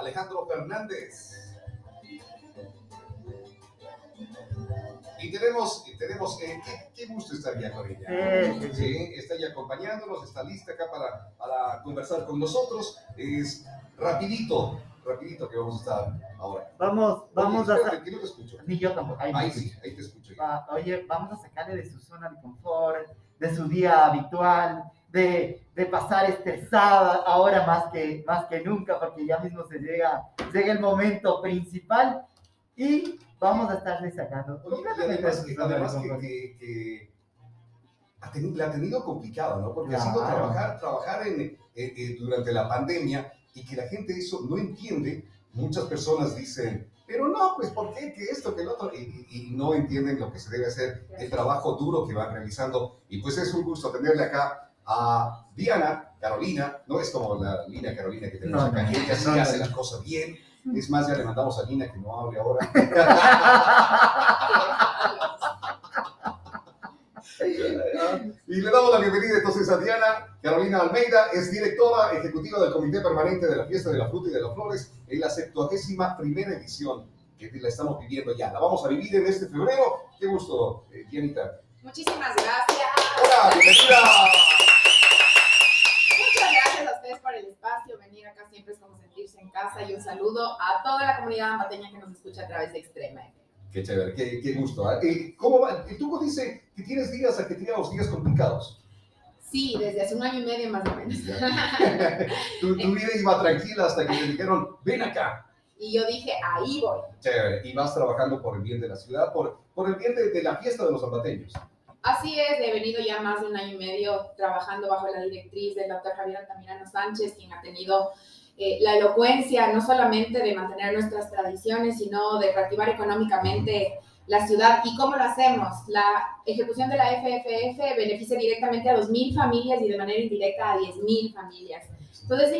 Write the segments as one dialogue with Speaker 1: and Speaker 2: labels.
Speaker 1: Alejandro Fernández. Y tenemos, y tenemos eh, ¿qué, qué, gusto estar ya con ella. Sí, sí, está ya acompañándonos, está lista acá para, para conversar con nosotros. Es rapidito, rapidito que vamos a estar ahora.
Speaker 2: Vamos, vamos a...
Speaker 1: Que no te escucho.
Speaker 2: Ni yo tampoco.
Speaker 1: Ahí, sí, ahí te escucho. Va,
Speaker 2: oye, vamos a sacarle de su zona de confort, de su día habitual, de, de, pasar estresada ahora más que, más que nunca, porque ya mismo se llega, llega el momento principal y vamos a estarle sacando.
Speaker 1: Oye, además, que, además que, que, ha tenido, le ha tenido complicado, ¿no? Porque ha sido trabajar, trabajar en, durante la pandemia y que la gente eso no entiende. Muchas personas dicen, pero no, pues ¿por qué? Que esto, que el otro, y, y, no entienden lo que se debe hacer, el trabajo duro que van realizando. Y pues es un gusto tenerle acá a Diana, Carolina, no es como la línea Carolina que tenemos acá, que así hace las cosas bien. Es más, ya le mandamos a Lina que no hable ahora. y le damos la bienvenida entonces a Diana Carolina Almeida, es directora ejecutiva del Comité Permanente de la Fiesta de la Fruta y de las Flores en la 71 primera edición que la estamos viviendo ya. La vamos a vivir en este febrero. Qué gusto, eh, Dianita.
Speaker 3: Muchísimas gracias.
Speaker 1: Hola, bienvenida
Speaker 3: por el espacio. Venir acá siempre es como sentirse en casa y un saludo a toda la comunidad ambateña que nos escucha a través de Extrema
Speaker 1: Qué chévere, qué, qué gusto. ¿ah? Eh, ¿Cómo va? Tú dice que tienes días a que tienes días complicados.
Speaker 3: Sí, desde hace un año y medio más o menos.
Speaker 1: tu, tu vida iba tranquila hasta que te dijeron, ven acá.
Speaker 3: Y yo dije, ahí voy.
Speaker 1: Chévere, y vas trabajando por el bien de la ciudad, por, por el bien de, de la fiesta de los ambateños.
Speaker 3: Así es, he venido ya más de un año y medio trabajando bajo la directriz del doctor Javier Altamirano Sánchez, quien ha tenido eh, la elocuencia no solamente de mantener nuestras tradiciones, sino de reactivar económicamente la ciudad. ¿Y cómo lo hacemos? La ejecución de la FFF beneficia directamente a 2.000 familias y de manera indirecta a 10.000 familias. Entonces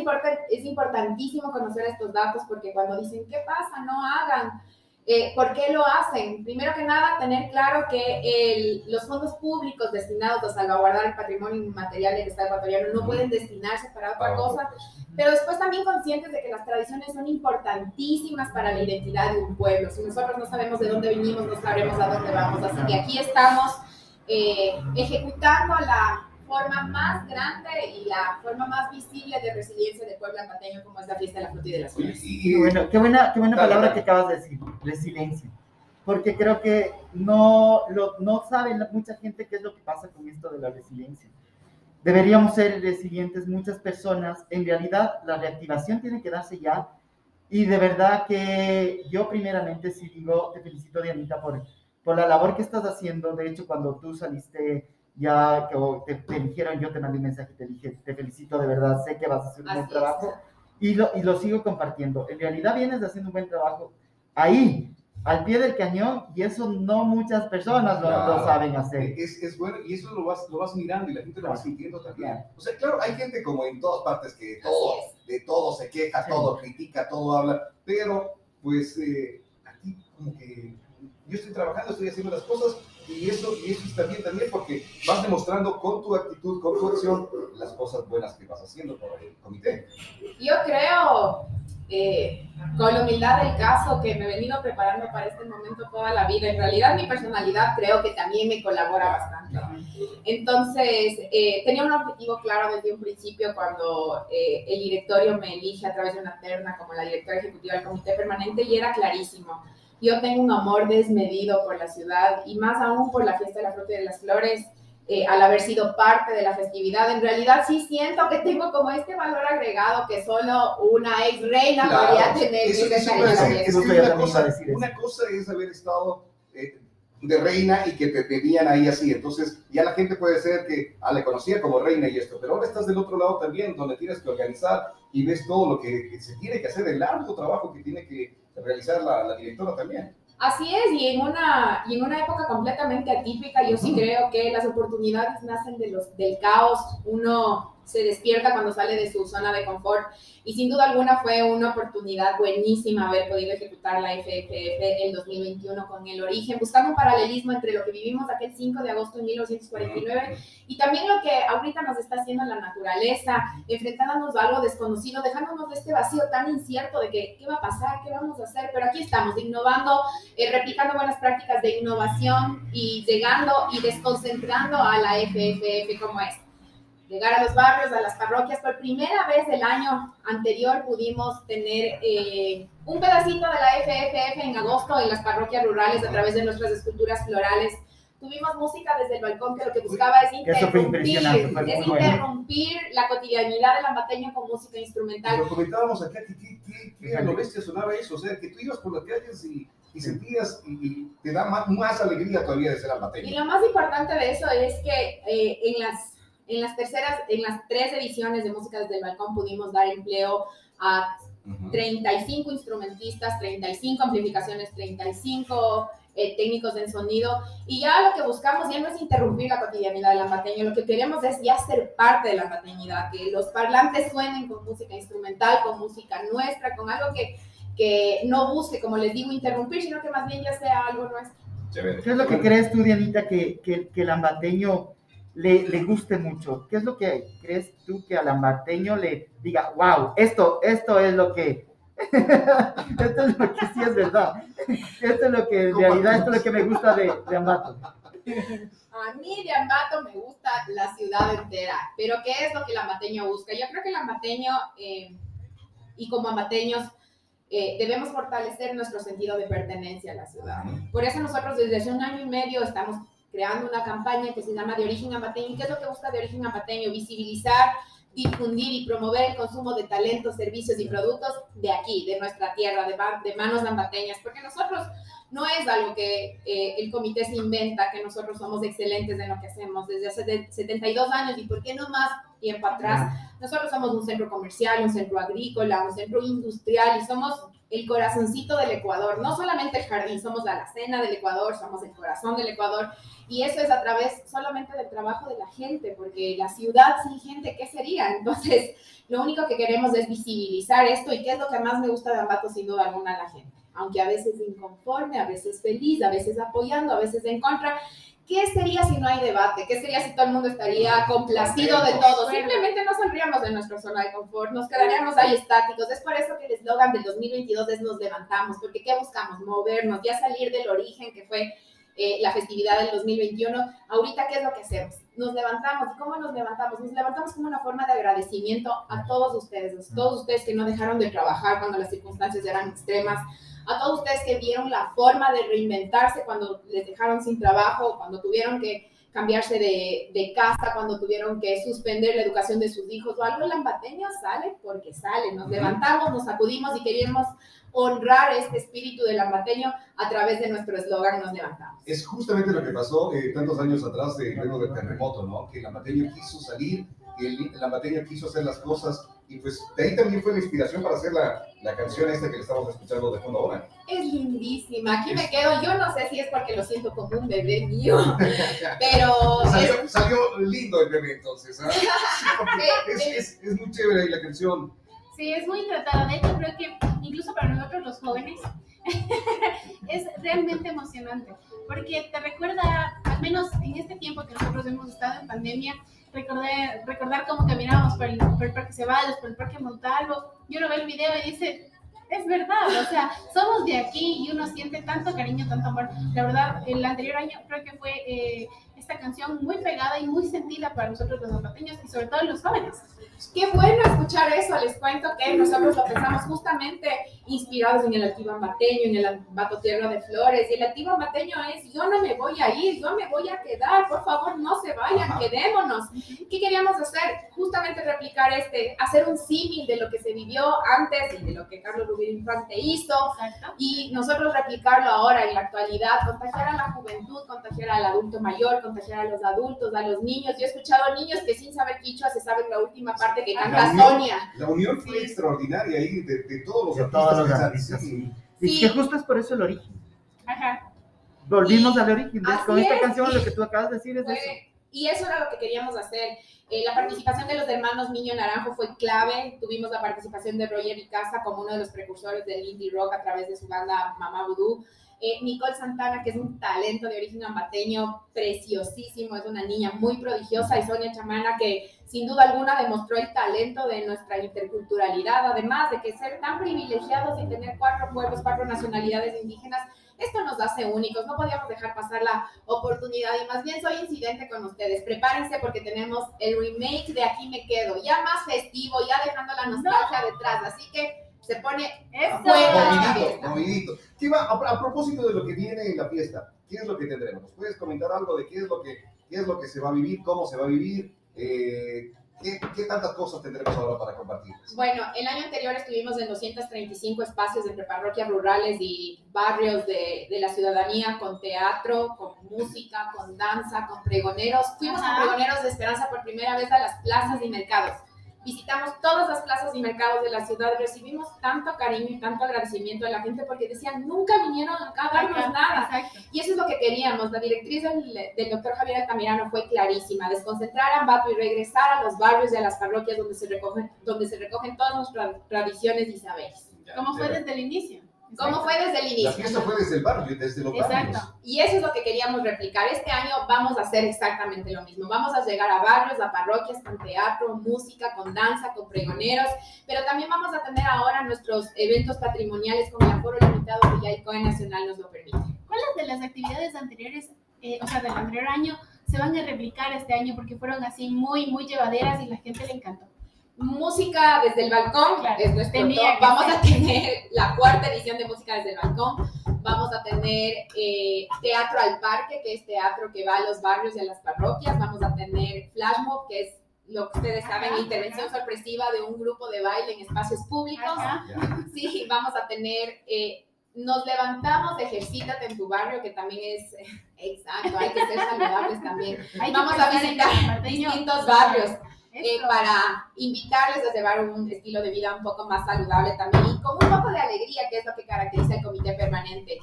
Speaker 3: es, importantísimo conocer estos datos porque cuando dicen, ¿qué pasa? No hagan eh, ¿Por qué lo hacen? Primero que nada, tener claro que los fondos públicos destinados a salvaguardar el patrimonio inmaterial del Estado ecuatoriano no pueden destinarse para otra cosa, pero después también conscientes de que las tradiciones son importantísimas para la identidad de un pueblo. Si nosotros no sabemos de dónde venimos, no sabremos a dónde vamos. Así que aquí estamos eh, ejecutando la forma más grande y la forma más visible de resiliencia de Puebla Pateño como es la fiesta de la fruta y de las flores.
Speaker 2: Y, bueno, qué buena, qué buena palabra que acabas de decir, resiliencia. Porque creo que no, lo, no sabe mucha gente qué es lo que pasa con esto de la resiliencia. Deberíamos ser resilientes muchas personas. En realidad, la reactivación tiene que darse ya. Y de verdad que yo primeramente sí digo, te felicito Dianita por, por la labor que estás haciendo. De hecho, cuando tú saliste ya que te, dijeron, yo te mandé un mensaje y te dije, te felicito de verdad, sé que vas a hacer un buen trabajo y lo, y lo sigo compartiendo. En realidad vienes haciendo un buen trabajo ahí, al pie del cañón, y eso no muchas personas lo, saben hacer.
Speaker 1: Es, es, bueno, y eso lo vas, lo vas mirando y la gente lo va sintiendo también. O sea, claro, hay gente como en todas partes que todo, de todo se queja, todo critica, todo habla, pero pues eh, aquí como que yo estoy trabajando, estoy haciendo las cosas y eso, y eso está bien también porque vas demostrando con tu actitud, con tu acción, las cosas buenas que vas haciendo por el comité.
Speaker 3: Yo creo, eh, con la humildad del caso, que me he venido preparando para este momento toda la vida. En realidad mi personalidad creo que también me colabora bastante. Entonces, eh, tenía un objetivo claro desde un principio cuando eh, el directorio me elige a través de una terna como la directora ejecutiva del comité permanente y era clarísimo yo tengo un amor desmedido por la ciudad y más aún por la fiesta de la fruta y de las flores. Eh, al haber sido parte de la festividad, en realidad sí siento que tengo como este valor agregado que solo una ex reina podría tener. Eso,
Speaker 1: una, cosa, una cosa es haber estado eh, de reina y que te tenían ahí así. Entonces, ya la gente puede ser que ah, le conocía como reina y esto, pero ahora estás del otro lado también, donde tienes que organizar y ves todo lo que, se tiene que hacer, el largo trabajo que tiene que realizar la, la, directora también.
Speaker 3: Así es, y en, una, y en una época completamente atípica, yo sí creo que las oportunidades nacen de los, del caos. Uno se despierta cuando sale de su zona de confort. Y sin duda alguna fue una oportunidad buenísima haber podido ejecutar la FFF el 2021 con el origen, buscando un paralelismo entre lo que vivimos aquel 5 de agosto de 1949 y también lo que ahorita nos está haciendo la naturaleza, enfrentándonos a algo desconocido, dejándonos de este vacío tan incierto de que qué va a pasar, qué vamos a hacer, pero aquí estamos innovando, eh, replicando buenas prácticas de innovación y llegando y desconcentrando a la FFF como es llegar a los barrios, a las parroquias. Por primera vez el año anterior pudimos tener eh, un pedacito de la FFF en agosto en las parroquias rurales a través de nuestras esculturas florales. Tuvimos música desde el balcón que lo que buscaba es interrumpir, es interrumpir la cotidianidad del ambateño con música instrumental.
Speaker 1: Lo comentábamos acá, que qué a lo bestia sonaba eso, o sea, que tú ibas por las calles y y sentías y, te da más, más, alegría todavía de ser ambateño.
Speaker 3: Y lo más importante de eso es que eh, en las en las terceras, en las tres ediciones de Música desde el Balcón pudimos dar empleo a 35 instrumentistas, 35 amplificaciones, 35 eh, técnicos en sonido. Y ya lo que buscamos ya no es interrumpir la cotidianidad del ambateño, lo que queremos es ya ser parte de la ambateñidad, que los parlantes suenen con música instrumental, con música nuestra, con algo que, que no busque, como les digo, interrumpir, sino que más bien ya sea algo nuestro.
Speaker 2: ¿Qué es lo que crees tú, Dianita, que, que, que el ambateño le, le, guste mucho? ¿Qué es lo que crees tú que al ambateño le diga, wow, esto, esto es lo que, esto es lo que sí es verdad, esto es lo que en realidad, esto es lo que me gusta de, de Ambato?
Speaker 3: A mí de Ambato me gusta la ciudad entera, pero ¿qué es lo que el ambateño busca? Yo creo que el ambateño, eh, y como ambateños, eh, debemos fortalecer nuestro sentido de pertenencia a la ciudad. Por eso nosotros desde hace un año y medio estamos creando una campaña que se llama De Origen Ambateño. ¿Qué es lo que busca De Origen Ambateño? Visibilizar, difundir y promover el consumo de talentos, servicios y productos de aquí, de nuestra tierra, de, de manos ambateñas, porque nosotros no es algo que eh, el comité se inventa, que nosotros somos excelentes en lo que hacemos desde hace 72 años y por qué no más tiempo atrás. Nosotros somos un centro comercial, un centro agrícola, un centro industrial y somos el corazoncito del Ecuador, no solamente el jardín, somos la alacena del Ecuador, somos el corazón del Ecuador y eso es a través solamente del trabajo de la gente, porque la ciudad sin gente, ¿qué sería? Entonces, lo único que queremos es visibilizar esto y qué es lo que más me gusta de Ambato, sin duda alguna, la gente. Aunque a veces inconforme, a veces feliz, a veces apoyando, a veces en contra. ¿Qué sería si no hay debate? ¿Qué sería si todo el mundo estaría complacido de todo? Simplemente no saldríamos de nuestra zona de confort, nos quedaríamos ahí estáticos. Es por eso que el eslogan del 2022 es nos levantamos, porque ¿qué buscamos? Movernos, ya salir del origen que fue eh, la festividad del 2021. Ahorita, ¿qué es lo que hacemos? Nos levantamos. ¿Y cómo nos levantamos? Nos levantamos como una forma de agradecimiento a todos ustedes, a todos ustedes que no dejaron de trabajar cuando las circunstancias eran extremas, a todos ustedes que vieron la forma de reinventarse cuando les dejaron sin trabajo, cuando tuvieron que cambiarse de, de, casa cuando tuvieron que suspender la educación de sus hijos o algo, el ambateño sale porque sale. Nos levantamos, nos sacudimos y queríamos honrar este espíritu del ambateño a través de nuestro eslogan Nos levantamos.
Speaker 1: Es justamente lo que pasó eh, tantos años atrás de, luego del terremoto, ¿no? Que el ambateño quiso salir, que el, el ambateño quiso hacer las cosas y pues de ahí también fue la inspiración para hacer la, la canción esta que estamos escuchando de fondo ahora.
Speaker 3: Es lindísima. Aquí me quedo. Yo no sé si es porque lo siento como un bebé mío, pero...
Speaker 1: salió, salió, lindo el bebé entonces. ¿ah? es, es, es, muy chévere ahí la canción.
Speaker 4: Sí, es muy tratada. De hecho, creo que incluso para nosotros los jóvenes es realmente emocionante, porque te recuerda, al menos en este tiempo que nosotros hemos estado en pandemia, recordar, recordar cómo caminábamos por el, por el Parque Ceballos, por el Parque Montalvo, y uno ve el video y dice, es verdad, o sea, somos de aquí y uno siente tanto cariño, tanto amor. La verdad, el anterior año creo que fue eh, esta canción muy pegada y muy sentida para nosotros los zapateños y sobre todo los jóvenes.
Speaker 3: Qué bueno escuchar eso, les cuento que nosotros lo pensamos justamente inspirados en el activo ambateño, en el ambato tierra de flores, y el activo ambateño es, yo no me voy a ir, yo me voy a quedar, por favor no se vayan, quedémonos. ¿Qué queríamos hacer? Justamente replicar este, hacer un símil de lo que se vivió antes y de lo que Carlos Rubio Infante hizo, y nosotros replicarlo ahora en la actualidad, contagiar a la juventud, contagiar al adulto mayor, contagiar a los adultos, a los niños. Yo he escuchado niños que sin saber quichua se saben la última parte que canta
Speaker 1: la
Speaker 3: Sonia.
Speaker 1: La unión fue extraordinaria ahí de, de todos los artistas
Speaker 2: que Y que justo es por eso el origen. Ajá. Volvimos al origen. Con esta canción lo que tú acabas de decir es eso.
Speaker 3: Y eso era lo que queríamos hacer. Eh, la participación de los hermanos Niño Naranjo fue clave. Tuvimos la participación de Roger Icaza como uno de los precursores del indie rock a través de su banda Mamá Voodoo. Eh, Nicole Santana, que es un talento de origen ambateño preciosísimo, es una niña muy prodigiosa, y Sonia Chamana, que sin duda alguna demostró el talento de nuestra interculturalidad, además de que ser tan privilegiados y tener cuatro pueblos, cuatro nacionalidades indígenas, esto nos hace únicos, no podíamos dejar pasar la oportunidad y más bien soy incidente con ustedes. Prepárense porque tenemos el remake de Aquí me quedo, ya más festivo, ya dejando la nostalgia detrás, así que se pone
Speaker 1: movidito, movidito. ¿Qué va, a, propósito de lo que viene en la fiesta, ¿qué es lo que tendremos? ¿Puedes comentar algo de qué es lo que, qué es lo que se va a vivir, cómo se va a vivir? Eh, ¿Qué, ¿Qué, tantas cosas tendremos ahora para compartir?
Speaker 3: Bueno, el año anterior estuvimos en 235 espacios entre parroquias rurales y barrios de, de la ciudadanía, con teatro, con música, con danza, con pregoneros. Fuimos a pregoneros de esperanza por primera vez a las plazas y mercados visitamos todas las plazas y mercados de la ciudad, recibimos tanto cariño y tanto agradecimiento de la gente porque decían, nunca vinieron acá a darnos nada. Y eso es lo que queríamos. La directriz del, doctor Javier Altamirano fue clarísima, desconcentrar a Ambato y regresar a los barrios y a las parroquias donde se recogen, donde se recogen todas nuestras tradiciones y saberes.
Speaker 4: Como fue desde el inicio.
Speaker 3: ¿Cómo fue desde el inicio?
Speaker 1: La fiesta fue desde el barrio, desde los Exacto. barrios.
Speaker 3: Y eso es lo que queríamos replicar. Este año vamos a hacer exactamente lo mismo. Vamos a llegar a barrios, a parroquias, con teatro, música, con danza, con pregoneros, pero también vamos a tener ahora nuestros eventos patrimoniales con el aforo limitado que ya el COE Nacional nos lo permite.
Speaker 4: ¿Cuáles de las actividades anteriores, eh, o sea, del anterior año, se van a replicar este año porque fueron así muy, muy llevaderas y la gente le encantó?
Speaker 3: Música desde el balcón es nuestro Vamos a tener la cuarta edición de música desde el balcón. Vamos a tener eh, teatro al parque, que es teatro que va a los barrios y a las parroquias. Vamos a tener flash mob, que es lo que ustedes saben, intervención sorpresiva de un grupo de baile en espacios públicos. Sí, vamos a tener eh, nos levantamos, ejercítate en tu barrio, que también es, exacto, hay que ser saludables también. Vamos a visitar distintos barrios. Eh, para invitarles a llevar un estilo de vida un poco más saludable también y con un poco de alegría, que es lo que caracteriza el comité permanente.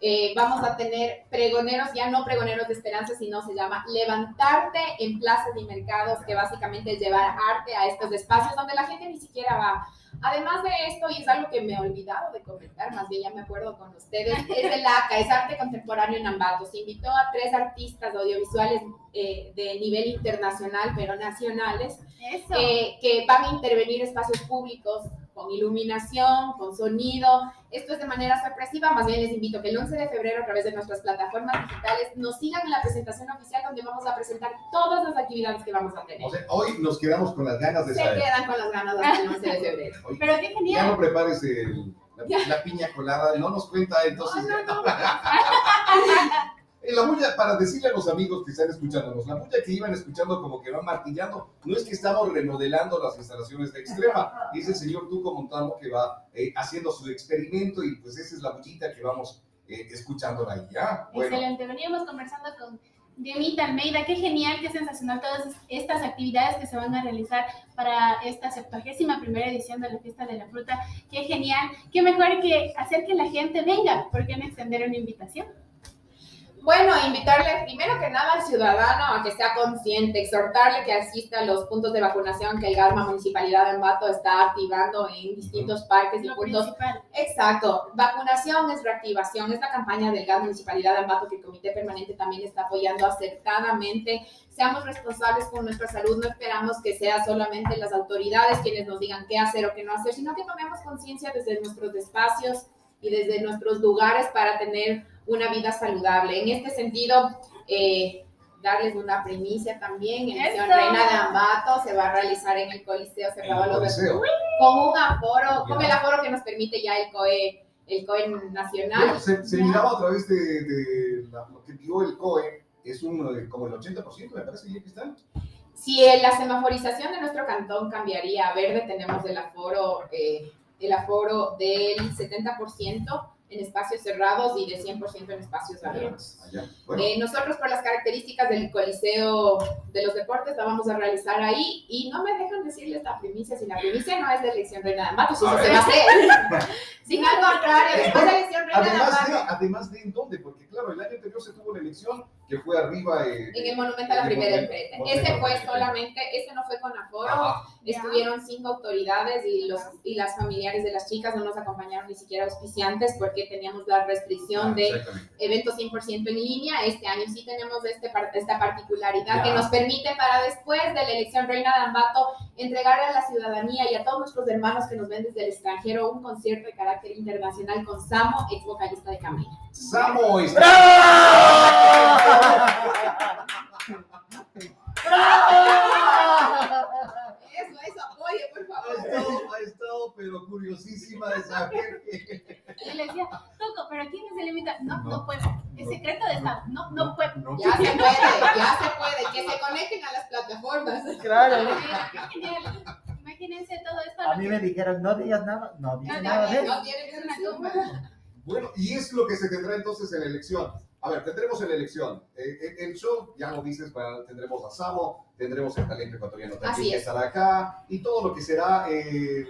Speaker 3: Eh, vamos a tener pregoneros, ya no pregoneros de esperanza, sino se llama levantarte en plazas y mercados, que básicamente es llevar arte a estos espacios donde la gente ni siquiera va. Además de esto, y es algo que me he olvidado de comentar, más bien ya me acuerdo con ustedes, es el ACA, es arte contemporáneo en Ambato. Se invitó a tres artistas audiovisuales eh, de nivel internacional, pero nacionales, eh, que van a intervenir espacios públicos con iluminación, con sonido. Esto es de manera sorpresiva, más bien les invito que el 11 de febrero a través de nuestras plataformas digitales nos sigan en la presentación oficial donde vamos a presentar todas las actividades que vamos a tener.
Speaker 1: hoy nos quedamos con las ganas de
Speaker 3: Se quedan con las ganas hasta el 11 de febrero.
Speaker 4: Pero qué genial.
Speaker 1: Ya no prepares la, piña colada, no nos cuenta entonces. No, no, no. La bulla, para decirle a los amigos que están escuchándonos, la bulla que iban escuchando como que van martillando, no es que estamos remodelando las instalaciones de Extrema, es el señor Tuco Montano que va eh, haciendo su experimento y pues esa es la bullita que vamos eh, escuchando ahí. ¿ya?
Speaker 4: Excelente, veníamos conversando con Diemita Almeida, qué genial, qué sensacional todas estas actividades que se van a realizar para esta 71 primera edición de la Fiesta de la Fruta. Qué genial, qué mejor que hacer que la gente venga, ¿por qué no extender una invitación?
Speaker 3: Bueno, invitarle primero que nada al ciudadano a que sea consciente, exhortarle que asista a los puntos de vacunación que el GARMA Municipalidad de Ambato está activando en distintos parques y puntos. Exacto. Vacunación es reactivación, es la campaña del GARMA Municipalidad de Ambato que el Comité Permanente también está apoyando acertadamente. Seamos responsables con nuestra salud, no esperamos que sea solamente las autoridades quienes nos digan qué hacer o qué no hacer, sino que tomemos conciencia desde nuestros espacios y desde nuestros lugares para tener una vida saludable. En este sentido, eh, darles una primicia también. En Reina de Ambato se va a realizar en el Coliseo Cerrado los con un aforo, con el aforo que nos permite ya el COE, el COE nacional.
Speaker 1: se, miraba a través de, lo que dio el COE, es un, como el 80%, me parece, ya que están.
Speaker 3: Si la semaforización de nuestro cantón cambiaría a verde, tenemos el aforo, eh, el aforo del 70% en espacios cerrados y de 100% en espacios abiertos. Eh, nosotros por las características del Coliseo de los Deportes la vamos a realizar ahí y no me dejan decirles la primicia, si la primicia no es de elección reina de Ambato, si eso se va a hacer. Sin al contrario, después de elección reina
Speaker 1: además
Speaker 3: de
Speaker 1: Ambato. además de en dónde, porque claro, el año anterior se tuvo la elección que fue arriba.
Speaker 3: Eh, en el Monumento a la Primera Empresa. Ese fue solamente, ese no fue con aforo. Estuvieron cinco autoridades y, los, y las familiares de las chicas no nos acompañaron ni siquiera auspiciantes porque teníamos la restricción ah, de eventos 100% en línea. Este año sí tenemos este, esta particularidad que nos permite para después de la elección Reina de Ambato entregar a la ciudadanía y a todos nuestros hermanos que nos ven desde el extranjero un concierto de carácter internacional con Samo, ex vocalista de Camino.
Speaker 1: Samo,
Speaker 3: Eso, eso, oye, por favor.
Speaker 1: Ha estado, pero curiosísima de saber que...
Speaker 4: Y le decía, Toco, pero ¿quién es el invitado? No, no, puedo. Es secreto de Estado. No, no puedo.
Speaker 3: ya se puede, ya se puede. Que se conecten a las plataformas.
Speaker 2: Claro.
Speaker 4: Imagínense todo esto.
Speaker 2: A mí me dijeron, no digas nada. No digas nada. No,
Speaker 3: no tiene que ser una
Speaker 1: Bueno, y es lo que se tendrá entonces en la elección. A ver, tendremos en la elección. Eh, eh, el show, ya lo dices, tendremos a Samo, tendremos el talento ecuatoriano también que estará acá y todo lo que será eh,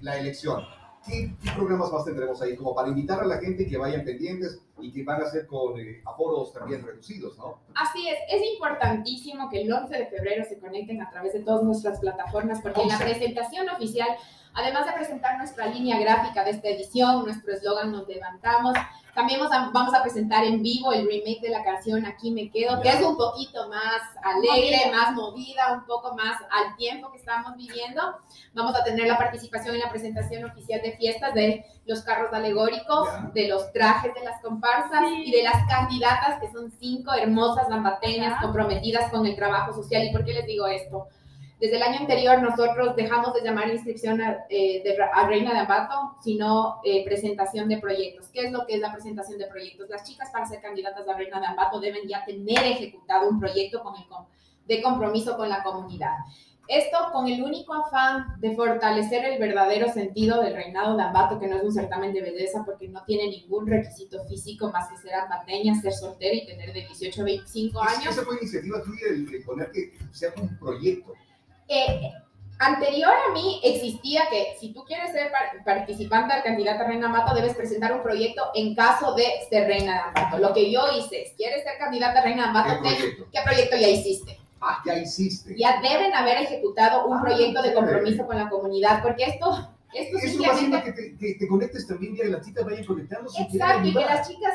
Speaker 1: la elección. ¿Qué, programas más tendremos ahí como para invitar a la gente que vayan pendientes y que van a ser con aforos también reducidos, ¿no?
Speaker 3: Así es, es importantísimo que el 11 de febrero se conecten a través de todas nuestras plataformas porque en la presentación oficial, además de presentar nuestra línea gráfica de esta edición, nuestro eslogan Nos Levantamos, también vamos a, presentar en vivo el remake de la canción Aquí me quedo, que es un poquito más alegre, más movida, un poco más al tiempo que estamos viviendo. Vamos a tener la participación en la presentación oficial de fiestas de los carros alegóricos, de los trajes de las comparsas y de las candidatas, que son cinco hermosas lambateñas comprometidas con el trabajo social. ¿Y por qué les digo esto? Desde el año anterior nosotros dejamos de llamar inscripción a, eh, Reina de Ambato, sino eh, presentación de proyectos. ¿Qué es lo que es la presentación de proyectos? Las chicas para ser candidatas a Reina de Ambato deben ya tener ejecutado un proyecto con el, de compromiso con la comunidad. Esto con el único afán de fortalecer el verdadero sentido del reinado de Ambato, que no es un certamen de belleza porque no tiene ningún requisito físico más que ser ambateña, ser soltera y tener de 18 a 25 años.
Speaker 1: Esa fue iniciativa tuya de poner que sea un proyecto.
Speaker 3: Eh, anterior a mí existía que si tú quieres ser participante del candidato a Reina Mato, debes presentar un proyecto en caso de ser Reina Mato. Lo que yo hice es, ¿quieres ser candidata a Reina Mato? ¿Qué proyecto? ¿Qué proyecto ya hiciste?
Speaker 1: Ah, ya hiciste.
Speaker 3: Ya deben haber ejecutado un ah, proyecto de compromiso con la comunidad, porque esto... Esto
Speaker 1: Eso simplemente... que te, que te conectes también y que las chicas vayan conectándose.
Speaker 3: Exacto, y que las chicas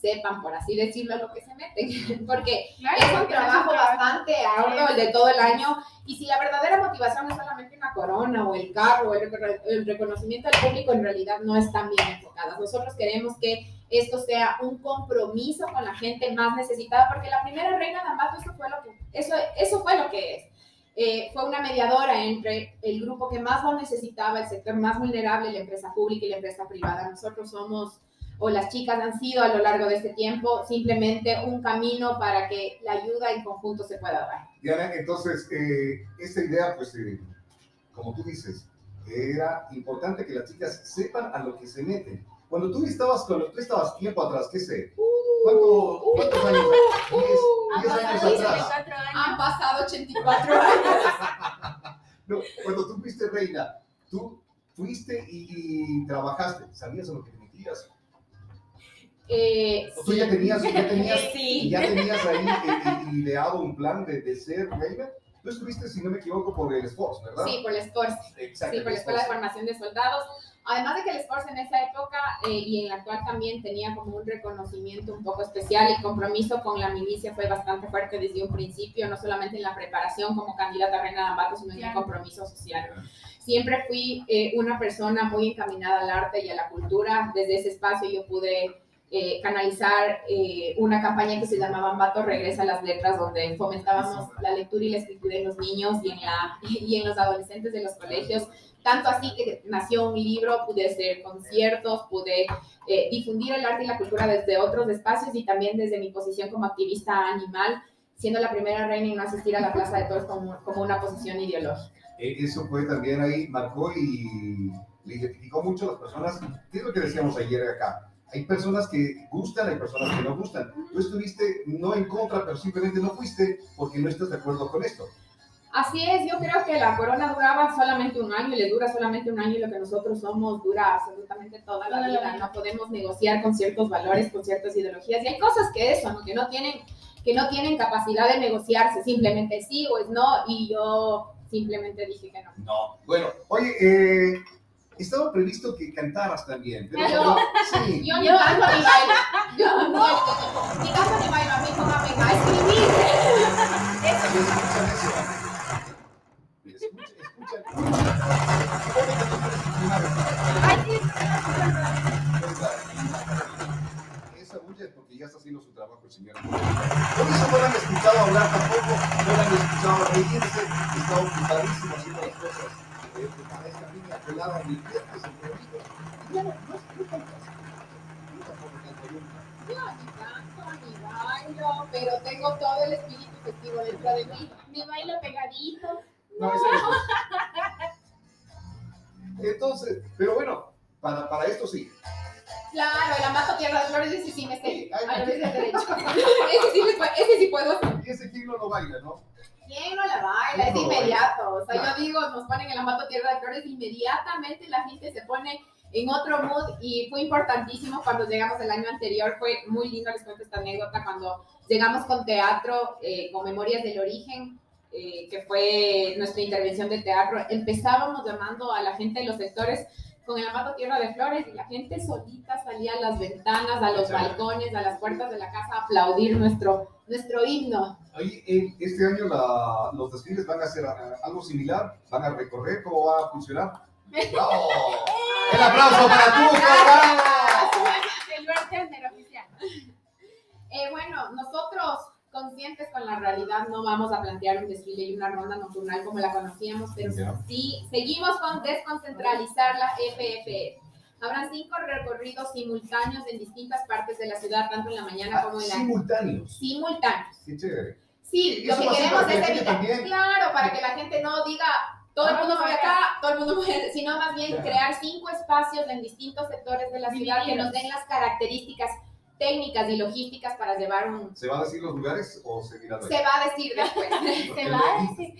Speaker 3: sepan, por así decirlo, lo que se meten, porque es un trabajo bastante arduo el de todo el año, y si la verdadera motivación es solamente una corona o el carro o el, reconocimiento del público, en realidad no están bien enfocadas. Nosotros queremos que esto sea un compromiso con la gente más necesitada, porque la primera reina de Ambato, eso fue lo que, eso, eso fue lo que es. Eh, fue una mediadora entre el grupo que más lo necesitaba, el sector más vulnerable, la empresa pública y la empresa privada. Nosotros somos o las chicas han sido a lo largo de este tiempo simplemente un camino para que la ayuda en conjunto se pueda dar.
Speaker 1: Diana, entonces, eh, esta idea, pues, eh, como tú dices, era importante que las chicas sepan a lo que se meten. Cuando tú estabas, cuando tú estabas tiempo atrás, ¿qué sé? ¿Cuánto, ¿Cuántos años? 10, años atrás.
Speaker 3: Han pasado 84 años.
Speaker 1: no, cuando tú fuiste reina, tú fuiste y, y trabajaste, ¿sabías a lo que te metías?
Speaker 3: Eh,
Speaker 1: ¿Tú ya tenías, ya tenías, ya tenías ahí eh, eh, ideado un plan de, de ser reina? Tú estuviste, si no me equivoco, por el Sports, ¿verdad?
Speaker 3: Sí, por el Sports. Exacto. Sí, por la Escuela de Formación de Soldados. Además de que el Sports en esa época eh, y en la actual también tenía como un reconocimiento un poco especial, el compromiso con la milicia fue bastante fuerte desde un principio, no solamente en la preparación como candidata a reina de Ambato, sino en el compromiso social. Siempre fui una persona muy encaminada al arte y a la cultura. Desde ese espacio yo pude eh, canalizar eh, una campaña que se llamaba Ambato Regresa a las Letras, donde fomentábamos la lectura y la escritura en los niños y en, la, y en los adolescentes de los colegios. Tanto así que nació un libro, pude hacer conciertos, pude eh, difundir el arte y la cultura desde otros espacios y también desde mi posición como activista animal, siendo la primera reina en no asistir a la Plaza de Toros como, como una posición ideológica.
Speaker 1: Eso fue también ahí, marcó y le identificó mucho a las personas. ¿Qué es lo que decíamos ayer acá? Hay personas que gustan, hay personas que no gustan. Tú estuviste no en contra, pero simplemente no fuiste porque no estás de acuerdo con esto.
Speaker 3: Así es, yo creo que la corona duraba solamente un año y le dura solamente un año y lo que nosotros somos dura absolutamente toda la vida. No podemos negociar con ciertos valores, con ciertas ideologías y hay cosas que eso, ¿no? que no tienen que no tienen capacidad de negociarse, simplemente sí o es no y yo simplemente dije que no.
Speaker 1: No, bueno, oye, eh, estaba previsto que cantaras también, pero yo,
Speaker 3: sí. yo ni canto ni bailo. Yo no, ni canto ni bailo, a mí póngame a escribir. Eso.
Speaker 1: Esa bulla es porque ya está haciendo su trabajo el señor. Por eso no la han escuchado hablar tampoco, no la han escuchado reírse, está ocupadísimo haciendo las cosas. Me. Ya no, no,
Speaker 3: ni canto, ni bailo, pero tengo todo el espíritu festivo dentro de mí.
Speaker 4: Mi bailo pegadito.
Speaker 1: No, es Entonces, pero bueno, para, para esto sí.
Speaker 3: Claro, el amato tierra de flores, ese sí me sé. A de derecho. ese, sí ese sí puedo.
Speaker 1: Y ese quién no lo baila, ¿no?
Speaker 3: ¿Quién no la baila? Es inmediato. O sea, yo digo, nos ponen el amato tierra de flores, inmediatamente la gente se pone en otro mood y fue importantísimo cuando llegamos el año anterior, fue muy lindo, les cuento esta anécdota, cuando llegamos con teatro, eh, con Memorias del Origen, eh, que fue nuestra intervención de teatro, empezábamos llamando a la gente de los sectores con el amato Tierra de Flores y la gente solita salía a las ventanas, a los balcones, a las puertas de la casa a aplaudir nuestro, nuestro himno.
Speaker 1: este año los desfiles van a hacer algo similar, van a recorrer, ¿cómo va a funcionar? ¡Bravo! ¡El aplauso para tú,
Speaker 3: El oficial. Eh, bueno, nosotros conscientes con la realidad, no vamos a plantear un desfile y una ronda nocturnal como la conocíamos, pero sí seguimos con desconcentralizar la FFF. Habrán cinco recorridos simultáneos en distintas partes de la ciudad, tanto en la mañana ah, como en la
Speaker 1: Simultáneos.
Speaker 3: Simultáneos.
Speaker 1: Qué chévere.
Speaker 3: Sí, lo que queremos es evitar, claro, para que la gente no diga todo el mundo fue acá, todo el mundo fue, sino más bien crear cinco espacios en distintos sectores de la ciudad que nos den las características técnicas y logísticas para llevar un...
Speaker 1: ¿Se va a decir los lugares o se dirá
Speaker 3: Se va a decir después.
Speaker 4: se va a decir.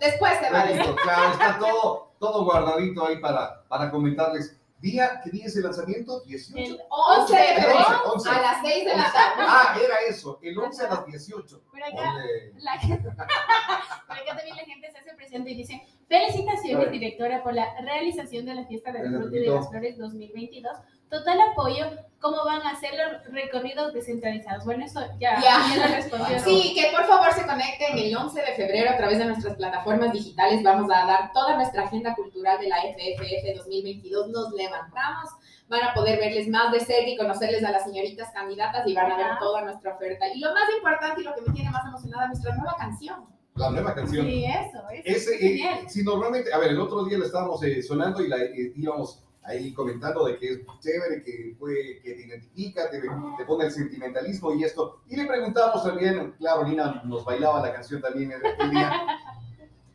Speaker 3: Después se va a decir.
Speaker 1: Claro, está todo, todo guardadito ahí para, para comentarles. Día, ¿Qué día es el lanzamiento? 18.
Speaker 3: El 11 de febrero a las 6 de la tarde.
Speaker 1: Ah, era eso, el 11 a las 18.
Speaker 4: Por acá, la, por acá también la gente se hace presente y dice, felicitaciones directora por la realización de la fiesta del fruto y de las flores 2022 total apoyo. ¿Cómo van a hacer los recorridos descentralizados? Bueno, eso ya, ya. respondió.
Speaker 3: Sí, que por favor se conecten el 11 de febrero a través de nuestras plataformas digitales. Vamos a dar toda nuestra agenda cultural de la FFF 2022. Nos levantamos. Van a poder verles más de cerca y conocerles a las señoritas candidatas y van a ver toda nuestra oferta. Y lo más importante y lo que me tiene más emocionada, nuestra nueva canción.
Speaker 1: La nueva canción.
Speaker 4: Sí, eso.
Speaker 1: eso Ese, eh, si normalmente, a ver, el otro día la estábamos eh, sonando y la eh, íbamos ahí comentando de que es chévere, que, fue, que te identifica, te, te, pone el sentimentalismo y esto. Y le preguntamos también, claro, Nina nos bailaba la canción también el, día.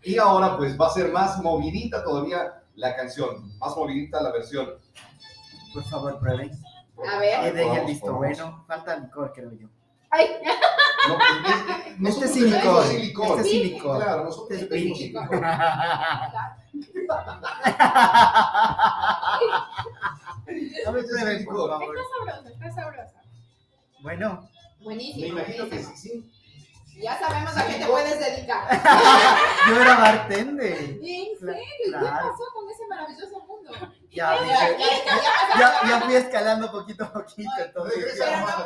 Speaker 1: Y ahora pues va a ser más movidita todavía la canción, más movidita la versión.
Speaker 2: Por favor, prueben.
Speaker 3: A ver.
Speaker 2: Que el visto bueno. Falta licor, creo yo.
Speaker 3: Ay.
Speaker 1: No, pues, este es sin licor. Este es sin licor. Claro, nosotros este es sin licor.
Speaker 4: Está sabrosa, está sabrosa.
Speaker 2: Bueno.
Speaker 3: Buenísimo.
Speaker 1: Me imagino que sí, sí.
Speaker 3: Ya sabemos a qué te puedes dedicar.
Speaker 2: Yo era bartender.
Speaker 3: ¿En serio? ¿Qué pasó con ese maravilloso mundo?
Speaker 2: Ya, ya, ya, fui escalando poquito a poquito.
Speaker 3: Entonces, pero no.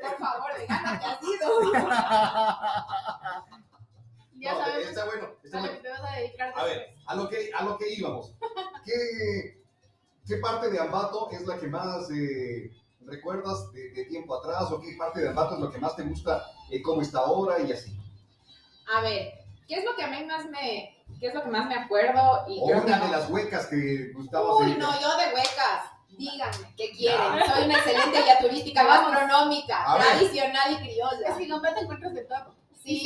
Speaker 3: Por favor, gana que has ido.
Speaker 1: Ya sabemos. Está bueno. Está bueno. a, ver, a lo, que, a lo que íbamos. ¿Qué, ¿Qué parte de Ambato es la que más eh, recuerdas de, tiempo atrás? ¿O qué parte de Ambato es lo que más te gusta, eh, cómo está ahora y así?
Speaker 3: A ver, ¿qué es lo que a mí más me, qué es lo que más me acuerdo? Y
Speaker 1: o una de las huecas que gustabas.
Speaker 3: Uy, no, yo de huecas. Díganme, ¿qué quieren? Soy una excelente guía turística gastronómica, tradicional y criolla.
Speaker 4: Es que en Ambato encuentras de todo. Sí,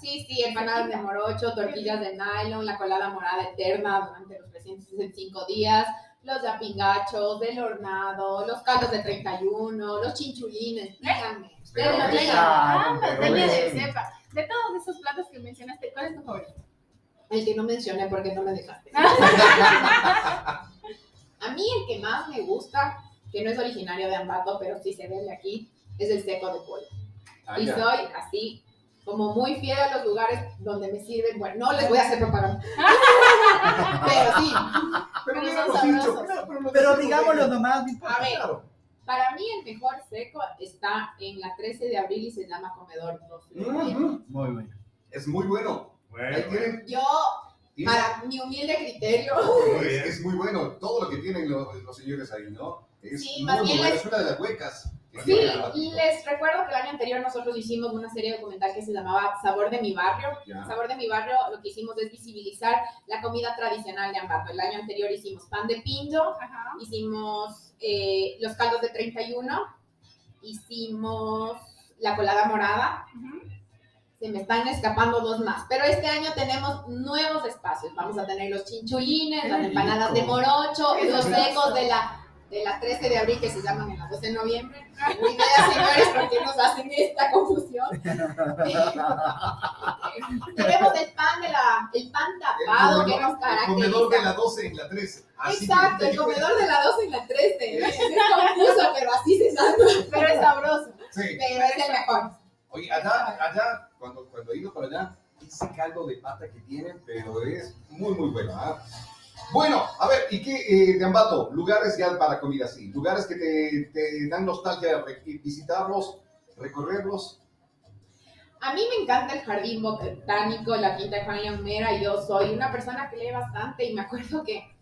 Speaker 3: sí, sí, empanadas de morocho, tortillas de nylon, la colada morada eterna durante los 365 días, los yapingachos, del hornado, los caldos de 31, los chinchulines, díganme.
Speaker 4: Ah, de sepa. De todos esos platos que mencionaste, ¿cuál es tu favorito?
Speaker 3: El que no mencioné porque no me dejaste. A mí el que más me gusta, que no es originario de Ambato, pero sí se ve de aquí, es el seco de pollo.
Speaker 1: Ah,
Speaker 3: y
Speaker 1: ya.
Speaker 3: soy así, como muy fiel a los lugares donde me sirven. Bueno, no les voy a hacer propaganda. pero sí,
Speaker 1: Pero
Speaker 4: Pero
Speaker 1: no
Speaker 4: son
Speaker 1: dicho,
Speaker 4: sabrosos.
Speaker 1: pero,
Speaker 2: digámoslo nomás.
Speaker 3: A ver.
Speaker 1: Claro.
Speaker 3: para mí el mejor seco está en la 13 de abril y se llama Comedor 2.
Speaker 1: Ujú.
Speaker 2: Muy bueno.
Speaker 1: Es muy bueno. Ahí tienen-
Speaker 3: Yo, para mi humilde criterio,
Speaker 1: es, es muy bueno todo lo que tienen los, los señores ahí, ¿no? Es
Speaker 3: Sí, más bien les-
Speaker 1: es una de las huecas.
Speaker 3: Sí, les recuerdo que el año anterior nosotros hicimos una serie documental que se llamaba Sabor de mi barrio.
Speaker 1: Ya.
Speaker 3: Sabor de mi barrio lo que hicimos es visibilizar la comida tradicional de Ambato. El año anterior hicimos pan de pinto,
Speaker 4: Ajá.
Speaker 3: hicimos eh, los caldos de 31, hicimos la colada morada.
Speaker 4: Ujú.
Speaker 3: Se me están escapando dos más, pero este año tenemos nuevos espacios. Vamos a tener los chinchulines,
Speaker 2: Qué
Speaker 3: las empanadas de morocho,
Speaker 2: Qué
Speaker 3: los secos de la, de la 13 de abril que se llaman en la 12 de noviembre. Tengo idea, señores, por qué nos hacen esta confusión. Tenemos el pan de la, el pan tapado
Speaker 1: El
Speaker 3: que nos
Speaker 1: comedor- el comedor de
Speaker 3: caracteriza.
Speaker 1: la 12 en la 13. Así
Speaker 3: Exacto, el comedor de la 12 y la 13. Es confuso, pero así se llama.
Speaker 4: Pero es sabroso.
Speaker 1: Sí.
Speaker 3: Pero es el mejor.
Speaker 1: Oye, allá, allá cuando, cuando he ido para allá, ese caldo de pata que tienen, pero es muy, muy bueno. ¿ah? Bueno, a ver, ¿y qué, eh, de Ambato? Lugares ya para comida así, lugares que te, te dan nostalgia visitarlos, recorrerlos.
Speaker 3: A mí me encanta el jardín botánico, la quinta de Juan Mera. Yo soy una persona que lee bastante y me acuerdo que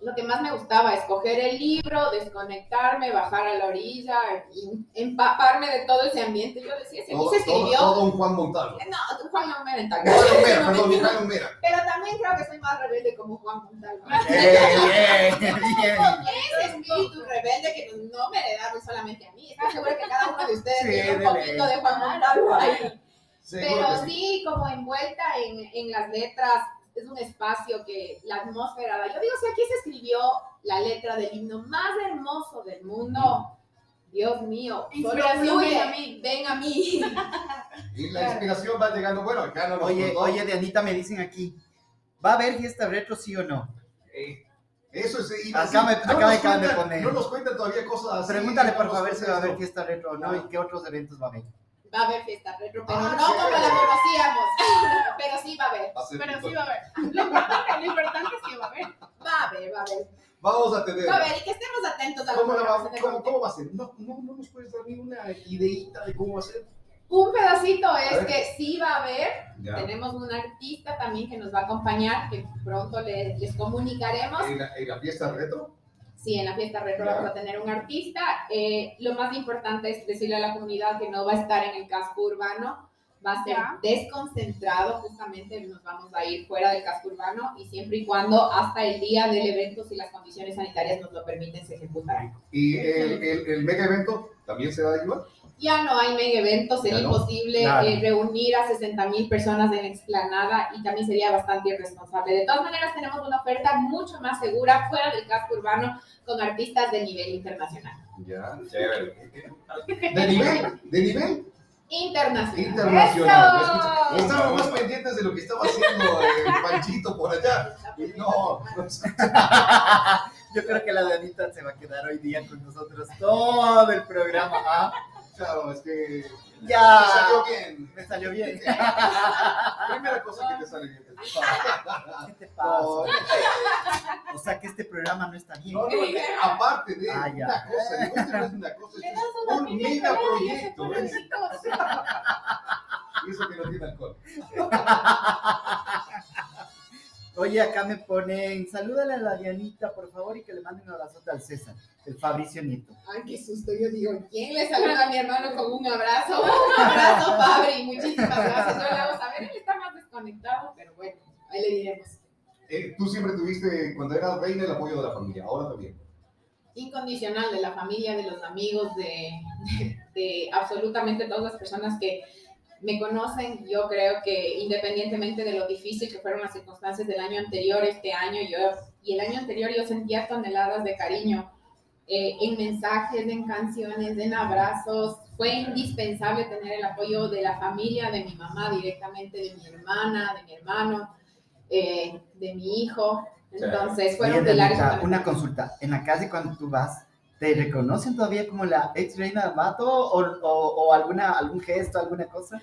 Speaker 3: lo que más me gustaba es coger el libro, desconectarme, bajar a la orilla y empaparme de todo ese ambiente. Yo decía, si
Speaker 1: Todo,
Speaker 3: se
Speaker 1: todo,
Speaker 3: escribió.
Speaker 1: todo un Juan Montalvo.
Speaker 3: No, Juan León Mera en tal
Speaker 1: Juan
Speaker 3: caso,
Speaker 1: Mera,
Speaker 3: en ese
Speaker 1: perdón. Juan Mera.
Speaker 3: Pero también creo que soy más rebelde como Juan Montalvo.
Speaker 2: Bien, bien, bien.
Speaker 3: Ese espíritu rebelde que no me heredaron solamente a mí. Estoy segura que cada uno de ustedes
Speaker 2: Sí,
Speaker 3: tiene un poquito de Juan Montalvo ahí.
Speaker 1: Seguro
Speaker 3: Pero
Speaker 1: sí.
Speaker 3: sí, como envuelta en, en las letras, es un espacio que la atmósfera da. Yo digo, si aquí se escribió la letra del himno más hermoso del mundo, Dios mío, solo
Speaker 4: Inspiración,
Speaker 3: fluye,
Speaker 4: ven a mí.
Speaker 3: ven a mí.
Speaker 1: Y la inspiración va llegando, bueno, acá no nos
Speaker 2: Oye,
Speaker 1: contó.
Speaker 2: oye, Dianita, me dicen aquí, ¿va a haber fiesta retro sí o no?
Speaker 1: Eh, eso es.
Speaker 2: Acá me-
Speaker 1: decir,
Speaker 2: acá me acaban de poner.
Speaker 1: No nos cuentan todavía cosas así.
Speaker 2: Pregúntale por
Speaker 1: no
Speaker 2: favor si va a haber fiesta retro o no y qué otros eventos va a haber.
Speaker 3: Va a haber fiesta retro, pero
Speaker 1: Ah,
Speaker 3: no como
Speaker 1: chévere.
Speaker 3: la conocíamos. pero sí va a haber,
Speaker 1: Va a
Speaker 4: Pero
Speaker 1: punto.
Speaker 4: sí va a haber. Lo importante, lo importante es que va a haber.
Speaker 3: va a haber, va a haber.
Speaker 1: Vamos a tener.
Speaker 3: Va a haber y que estemos atentos a
Speaker 1: ¿Cómo, la va-
Speaker 3: de
Speaker 1: cómo- cómo va a ser? No, no, no nos puedes dar ni una ideita de cómo va a ser.
Speaker 3: Un pedacito
Speaker 1: A
Speaker 3: es
Speaker 1: ver.
Speaker 3: que sí va a haber
Speaker 1: Ya.
Speaker 3: Tenemos un artista también que nos va a acompañar, que pronto le- les comunicaremos.
Speaker 1: En la, en la fiesta retro.
Speaker 3: Sí, en la fiesta retro vamos a tener un artista. Eh, lo más importante es decirle a la comunidad que no va a estar en el casco urbano, va a ser
Speaker 4: Ya.
Speaker 3: desconcentrado, justamente nos vamos a ir fuera del casco urbano y siempre y cuando hasta el día del evento, si las condiciones sanitarias nos lo permiten, se ejecutará.
Speaker 1: Y el, el, el mega evento también se va a igual.
Speaker 3: Ya no hay mega eventos, sería
Speaker 1: no.
Speaker 3: imposible eh, reunir a 60 mil personas en explanada y también sería bastante irresponsable. De todas maneras, tenemos una oferta mucho más segura fuera del casco urbano con artistas de nivel internacional.
Speaker 1: Ya, chévere. De nivel, de nivel
Speaker 3: Internacional.
Speaker 1: internacional. Escucha, Estábamos más pendientes de lo que estaba haciendo el Panchito por allá. No, no,
Speaker 2: Yo creo que la Dianita se va a quedar hoy día con nosotros todo el programa. ¿ah?
Speaker 1: Claro, es que
Speaker 2: Ya.
Speaker 1: me salió bien.
Speaker 2: Me salió bien.
Speaker 1: Primera cosa que te sale bien.
Speaker 2: ¿Qué te pasa?
Speaker 1: No,
Speaker 2: O sea que este programa no está bien.
Speaker 1: no, no, aparte de
Speaker 2: Ah, ya.
Speaker 1: una cosa, no es una cosa, es un
Speaker 3: piña
Speaker 1: mega
Speaker 3: colada y ese
Speaker 1: proyecto. ¿ves?
Speaker 3: pobrecitos.
Speaker 1: Y eso que no tiene alcohol.
Speaker 2: Oye, acá me ponen, salúdale a la Dianita, por favor, y que le manden un abrazote al César, el Fabricio Nieto.
Speaker 3: Ay, qué susto. Yo digo, ¿quién le saluda a mi hermano con un abrazo? Un abrazo, Fabri. Muchísimas gracias. Yo le hago saber, él está más desconectado, pero bueno, ahí le diremos.
Speaker 1: Eh, tú siempre tuviste, cuando eras reina, el apoyo de la familia, ahora también.
Speaker 3: incondicional de la familia, de los amigos, de, de, de absolutamente todas las personas que me conocen. Yo creo que independientemente de lo difícil que fueron las circunstancias del año anterior, este año, yo y el año anterior yo sentía toneladas de cariño eh, en mensajes, en canciones, en abrazos. Fue indispensable tener el apoyo de la familia, de mi mamá directamente, de mi hermana, de mi hermano, eh, de mi hijo. Entonces, fueron pilares.
Speaker 2: Una consulta. En la calle cuando tú vas, ¿te reconocen todavía como la ex reina del vato o, o, o alguna, algún gesto, alguna cosa?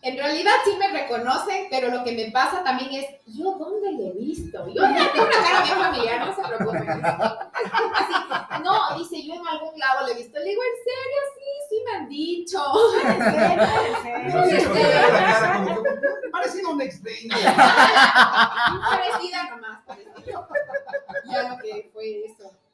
Speaker 3: En realidad sí me reconocen, pero lo que me pasa también es, ¿yo dónde le he visto? Yo ya tengo una cara bien familiar, no se preocupen. Así, no, dice, yo en algún lado le he visto. Le digo, ¿en serio? Sí, sí me han dicho. ¿En serio?
Speaker 1: Que parecido a una ex reina.
Speaker 3: Parecida nomás.